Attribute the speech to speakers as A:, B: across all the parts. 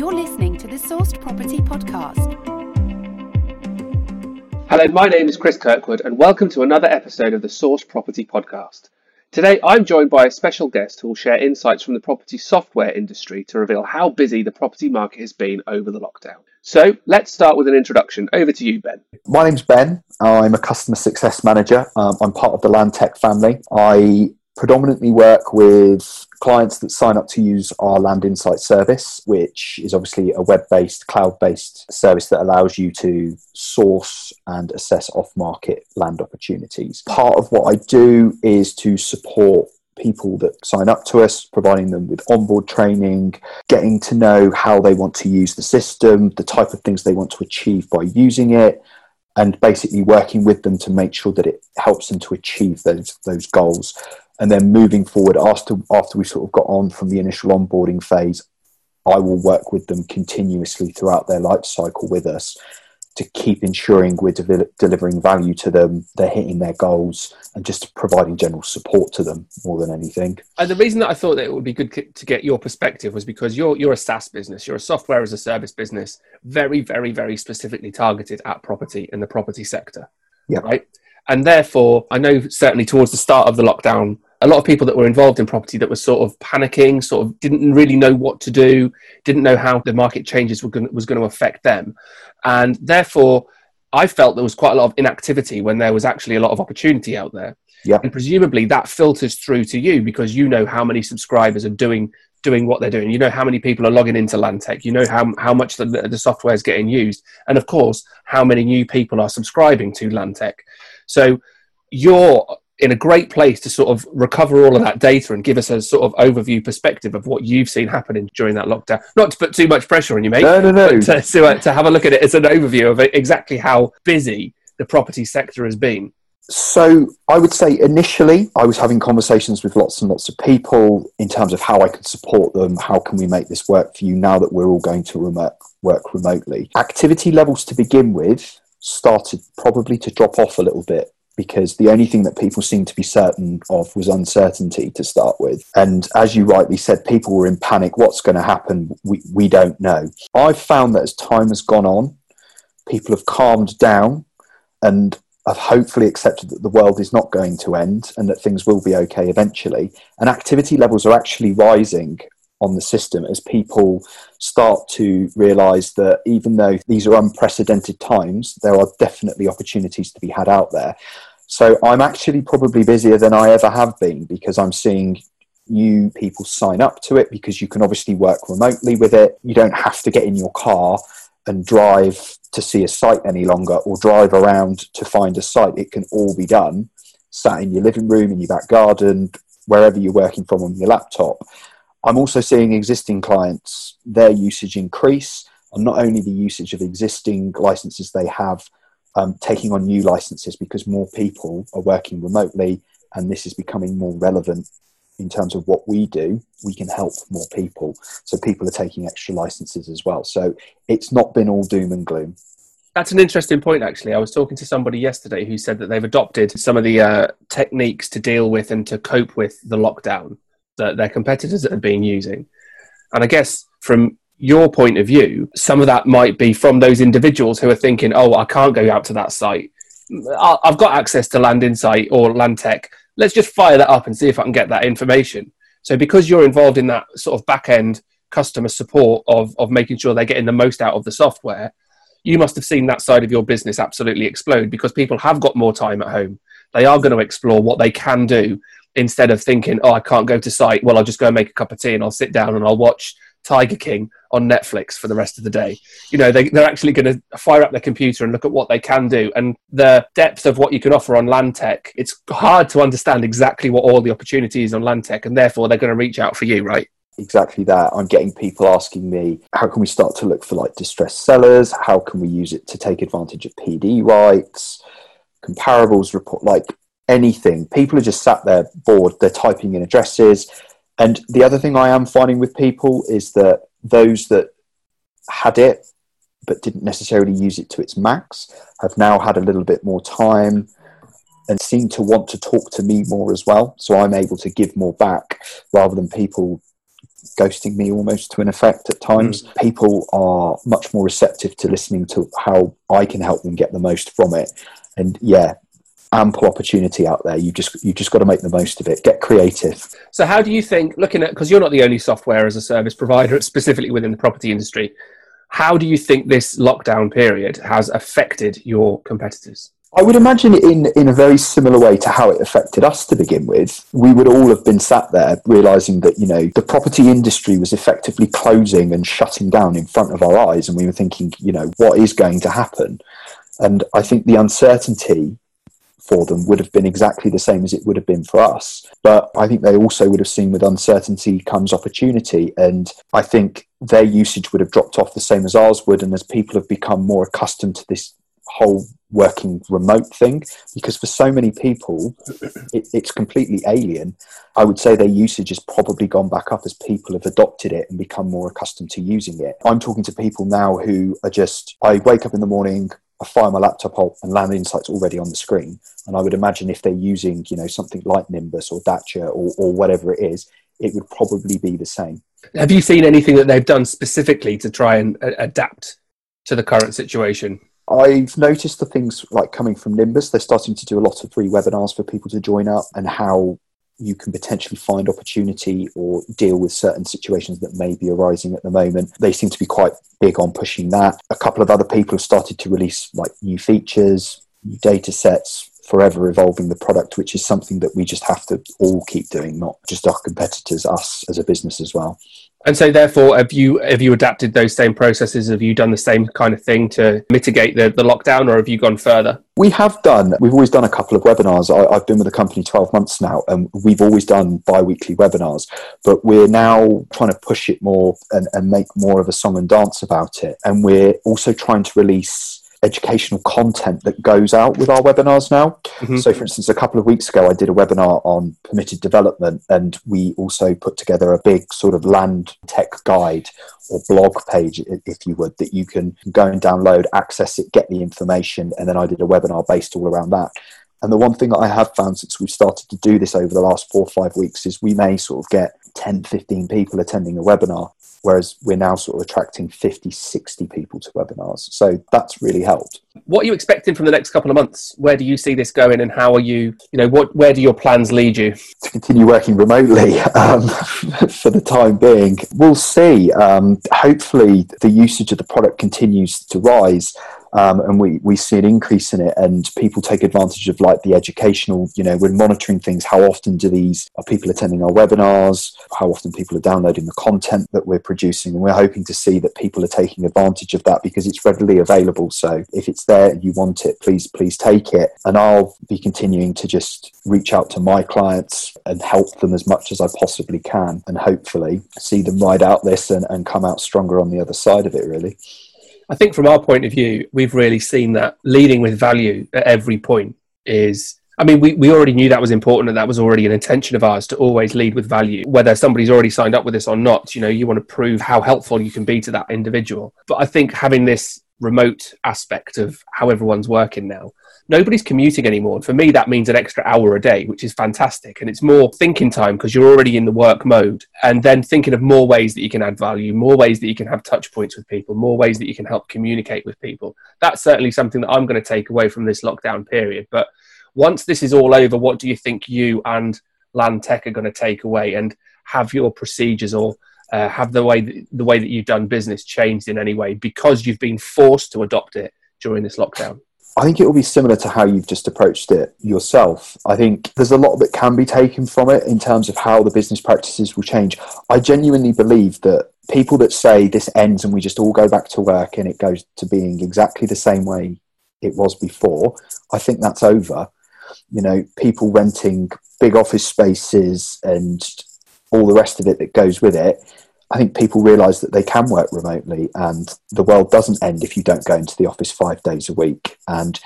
A: You're listening to the Sourced Property Podcast.
B: Hello, my name is Chris Kirkwood, and welcome to another episode of the Sourced Property Podcast. Today, I'm joined by a special guest who will share insights from the property software industry to reveal how busy the property market has been over the lockdown. So, let's start with an introduction. Over to you, Ben.
C: My name's Ben. I'm a customer success manager. Um, I'm part of the Landtech family. I predominantly work with clients that sign up to use our Land Insight service, which is obviously a web based, cloud based service that allows you to source and assess off market land opportunities. Part of what I do is to support people that sign up to us, providing them with onboard training, getting to know how they want to use the system, the type of things they want to achieve by using it, and basically working with them to make sure that it helps them to achieve those those goals and then moving forward after after we sort of got on from the initial onboarding phase i will work with them continuously throughout their life cycle with us to keep ensuring we're de- delivering value to them they're hitting their goals and just providing general support to them more than anything.
B: And the reason that i thought that it would be good to get your perspective was because you're you're a saas business. You're a software as a service business very very very specifically targeted at property in the property sector.
C: Yeah.
B: Right? And therefore i know certainly towards the start of the lockdown a lot of people that were involved in property that were sort of panicking, sort of didn't really know what to do, didn't know how the market changes were going, was going to affect them. And therefore, I felt there was quite a lot of inactivity when there was actually a lot of opportunity out there.
C: Yep.
B: And presumably that filters through to you because you know how many subscribers are doing doing what they're doing. You know how many people are logging into Landtech. You know how, how much the, the software is getting used. And of course, how many new people are subscribing to Landtech. So you're in a great place to sort of recover all of that data and give us a sort of overview perspective of what you've seen happening during that lockdown. Not to put too much pressure on you, mate.
C: No, no, no.
B: To, to, uh, to have a look at it as an overview of exactly how busy the property sector has been.
C: So I would say initially I was having conversations with lots and lots of people in terms of how I could support them. How can we make this work for you now that we're all going to remote, work remotely? Activity levels to begin with started probably to drop off a little bit because the only thing that people seemed to be certain of was uncertainty to start with. And as you rightly said, people were in panic. What's going to happen? We, we don't know. I've found that as time has gone on, people have calmed down and have hopefully accepted that the world is not going to end and that things will be okay eventually. And activity levels are actually rising on the system as people start to realize that even though these are unprecedented times, there are definitely opportunities to be had out there. So I'm actually probably busier than I ever have been because I'm seeing new people sign up to it because you can obviously work remotely with it. You don't have to get in your car and drive to see a site any longer or drive around to find a site. It can all be done sat in your living room, in your back garden, wherever you're working from on your laptop. I'm also seeing existing clients, their usage increase, and not only the usage of existing licenses they have, um, taking on new licenses because more people are working remotely and this is becoming more relevant in terms of what we do we can help more people. So people are taking extra licenses as well. So it's not been all doom and gloom.
B: That's an interesting point actually. I was talking to somebody yesterday who said that they've adopted some of the uh, techniques to deal with and to cope with the lockdown that their competitors have been using. And i guess from your point of view, some of that might be from those individuals who are thinking, oh, I can't go out to that site. I've got access to Land Insight or Landtech. Let's just fire that up and see if I can get that information. So, because you're involved in that sort of back end customer support of, of making sure they're getting the most out of the software, you must have seen that side of your business absolutely explode because people have got more time at home. They are going to explore what they can do instead of thinking, oh, I can't go to site. Well, I'll just go and make a cup of tea and I'll sit down and I'll watch Tiger King on Netflix for the rest of the day. You know, they, they're actually going to fire up their computer and look at what they can do. And the depth of what you can offer on Landtech, it's hard to understand exactly what all the opportunities on Landtech, and therefore they're going to reach out for you, right?
C: Exactly that. I'm getting people asking me, how can we start to look for like distressed sellers? How can we use it to take advantage of PD rights, comparables report, like anything? People are just sat there bored, they're typing in addresses and the other thing I am finding with people is that those that had it but didn't necessarily use it to its max have now had a little bit more time and seem to want to talk to me more as well. So I'm able to give more back rather than people ghosting me almost to an effect at times. Mm. People are much more receptive to listening to how I can help them get the most from it. And yeah, ample opportunity out there. You just you just got to make the most of it. Get creative.
B: So, how do you think, looking at because you're not the only software as a service provider, specifically within the property industry, how do you think this lockdown period has affected your competitors?
C: I would imagine in in a very similar way to how it affected us to begin with. We would all have been sat there realizing that you know the property industry was effectively closing and shutting down in front of our eyes, and we were thinking, you know, what is going to happen? And I think the uncertainty for them would have been exactly the same as it would have been for us. But I think they also would have seen with uncertainty comes opportunity. And I think their usage would have dropped off the same as ours would. And as people have become more accustomed to this whole working remote thing, because for so many people, it, it's completely alien. I would say their usage has probably gone back up as people have adopted it and become more accustomed to using it. I'm talking to people now who are just, I wake up in the morning, I fire my laptop up and Land Insight's already on the screen. And I would imagine if they're using, you know, something like Nimbus or Datscha or, or whatever it is, it would probably be the same.
B: Have you seen anything that they've done specifically to try and uh, adapt to the current situation?
C: I've noticed the things like coming from Nimbus, they're starting to do a lot of free webinars for people to join up and how you can potentially find opportunity or deal with certain situations that may be arising at the moment. They seem to be quite big on pushing that. A couple of other people have started to release like new features, new data sets, forever evolving the product, which is something that we just have to all keep doing, not just our competitors, us as a business as well.
B: And so, therefore, have you have you adapted those same processes? Have you done the same kind of thing to mitigate the, the lockdown, or have you gone further?
C: We have done. We've always done a couple of webinars. I, have been with the company twelve months now, and we've always done bi-weekly webinars. But we're now trying to push it more and, and make more of a song and dance about it. And we're also trying to release educational content that goes out with our webinars now. Mm-hmm. So, for instance, a couple of weeks ago, I did a webinar on permitted development, and we also put together a big sort of land tech guide or blog page, if you would, that you can go and download, access it, get the information, and then I did a webinar based all around that. And the one thing that I have found since we've started to do this over the last four or five weeks is we may sort of get 10, 15 people attending a webinar whereas we're now sort of attracting 50 60 people to webinars. So that's really helped.
B: What are you expecting from the next couple of months? Where do you see this going and how are you you know what where do your plans lead you?
C: To continue working remotely um, for the time being. We'll see. Um, hopefully the usage of the product continues to rise um, and we, we see an increase in it and people take advantage of like the educational you know we're monitoring things. How often do these are people attending our webinars? How often people are downloading the content that we're producing? And we're hoping to see that people are taking advantage of that because it's readily available. So if it's there and you want it please please take it. And i'll be continuing to just reach out to my clients and help them as much as i possibly can and hopefully see them ride out this and, and come out stronger on the other side of it really
B: I think from our point of view, we've really seen that leading with value at every point is. I mean, we, we already knew that was important and that was already an intention of ours to always lead with value. Whether somebody's already signed up with us or not, you know, you want to prove how helpful you can be to that individual. But I think having this remote aspect of how everyone's working now nobody's commuting anymore. And for me, that means an extra hour a day, which is fantastic. And it's more thinking time because you're already in the work mode. And then thinking of more ways that you can add value, more ways that you can have touch points with people, more ways that you can help communicate with people. That's certainly something that I'm going to take away from this lockdown period. But once this is all over, what do you think you and Land Tech are going to take away and have your procedures or uh, have the way that, the way that you've done business changed in any way because you've been forced to adopt it during this lockdown?
C: I think it will be similar to how you've just approached it yourself. I think there's a lot that can be taken from it in terms of how the business practices will change. I genuinely believe that people that say this ends and we just all go back to work and it goes to being exactly the same way it was before, I think that's over. You know, people renting big office spaces and all the rest of it that goes with it I think people realise that they can work remotely and the world doesn't end if you don't go into the office five days a week. And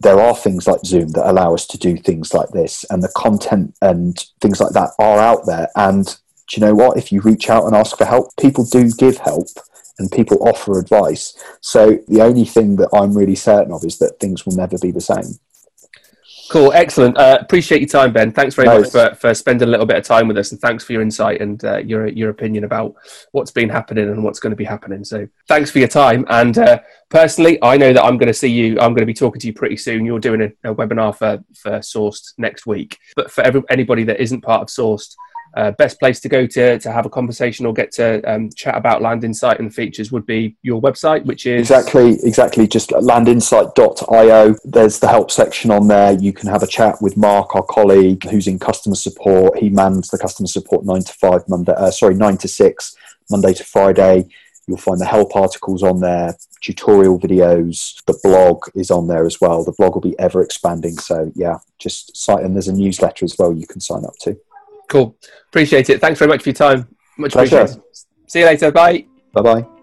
C: there are things like Zoom that allow us to do things like this, and the content and things like that are out there. And do you know what? If you reach out and ask for help, people do give help and people offer advice. So the only thing that I'm really certain of is that things will never be the same.
B: Cool, excellent. Uh, appreciate your time, Ben. Thanks very
C: Nice.
B: much for, for spending a little bit of time with us, and thanks for your insight and uh, your your opinion about what's been happening and what's going to be happening. So, thanks for your time. And uh, personally, I know that I'm going to see you. I'm going to be talking to you pretty soon. You're doing a, a webinar for for Sourced next week. But for every, anybody that isn't part of Sourced, uh, best place to go to to have a conversation or get to um, chat about Land Insight and features would be your website, which is
C: Exactly, exactly. Just landinsight.io. There's the help section on there. You can have a chat with Mark, our colleague, who's in customer support. He mans the customer support nine to five Monday. Uh, sorry, nine to six Monday to Friday. You'll find the help articles on there, tutorial videos. The blog is on there as well. The blog will be ever expanding. So yeah, just site and there's a newsletter as well you can sign up to.
B: Cool. Appreciate it. Thanks very much for your time. Much
C: Pleasure.
B: appreciated. See you later. Bye.
C: Bye bye.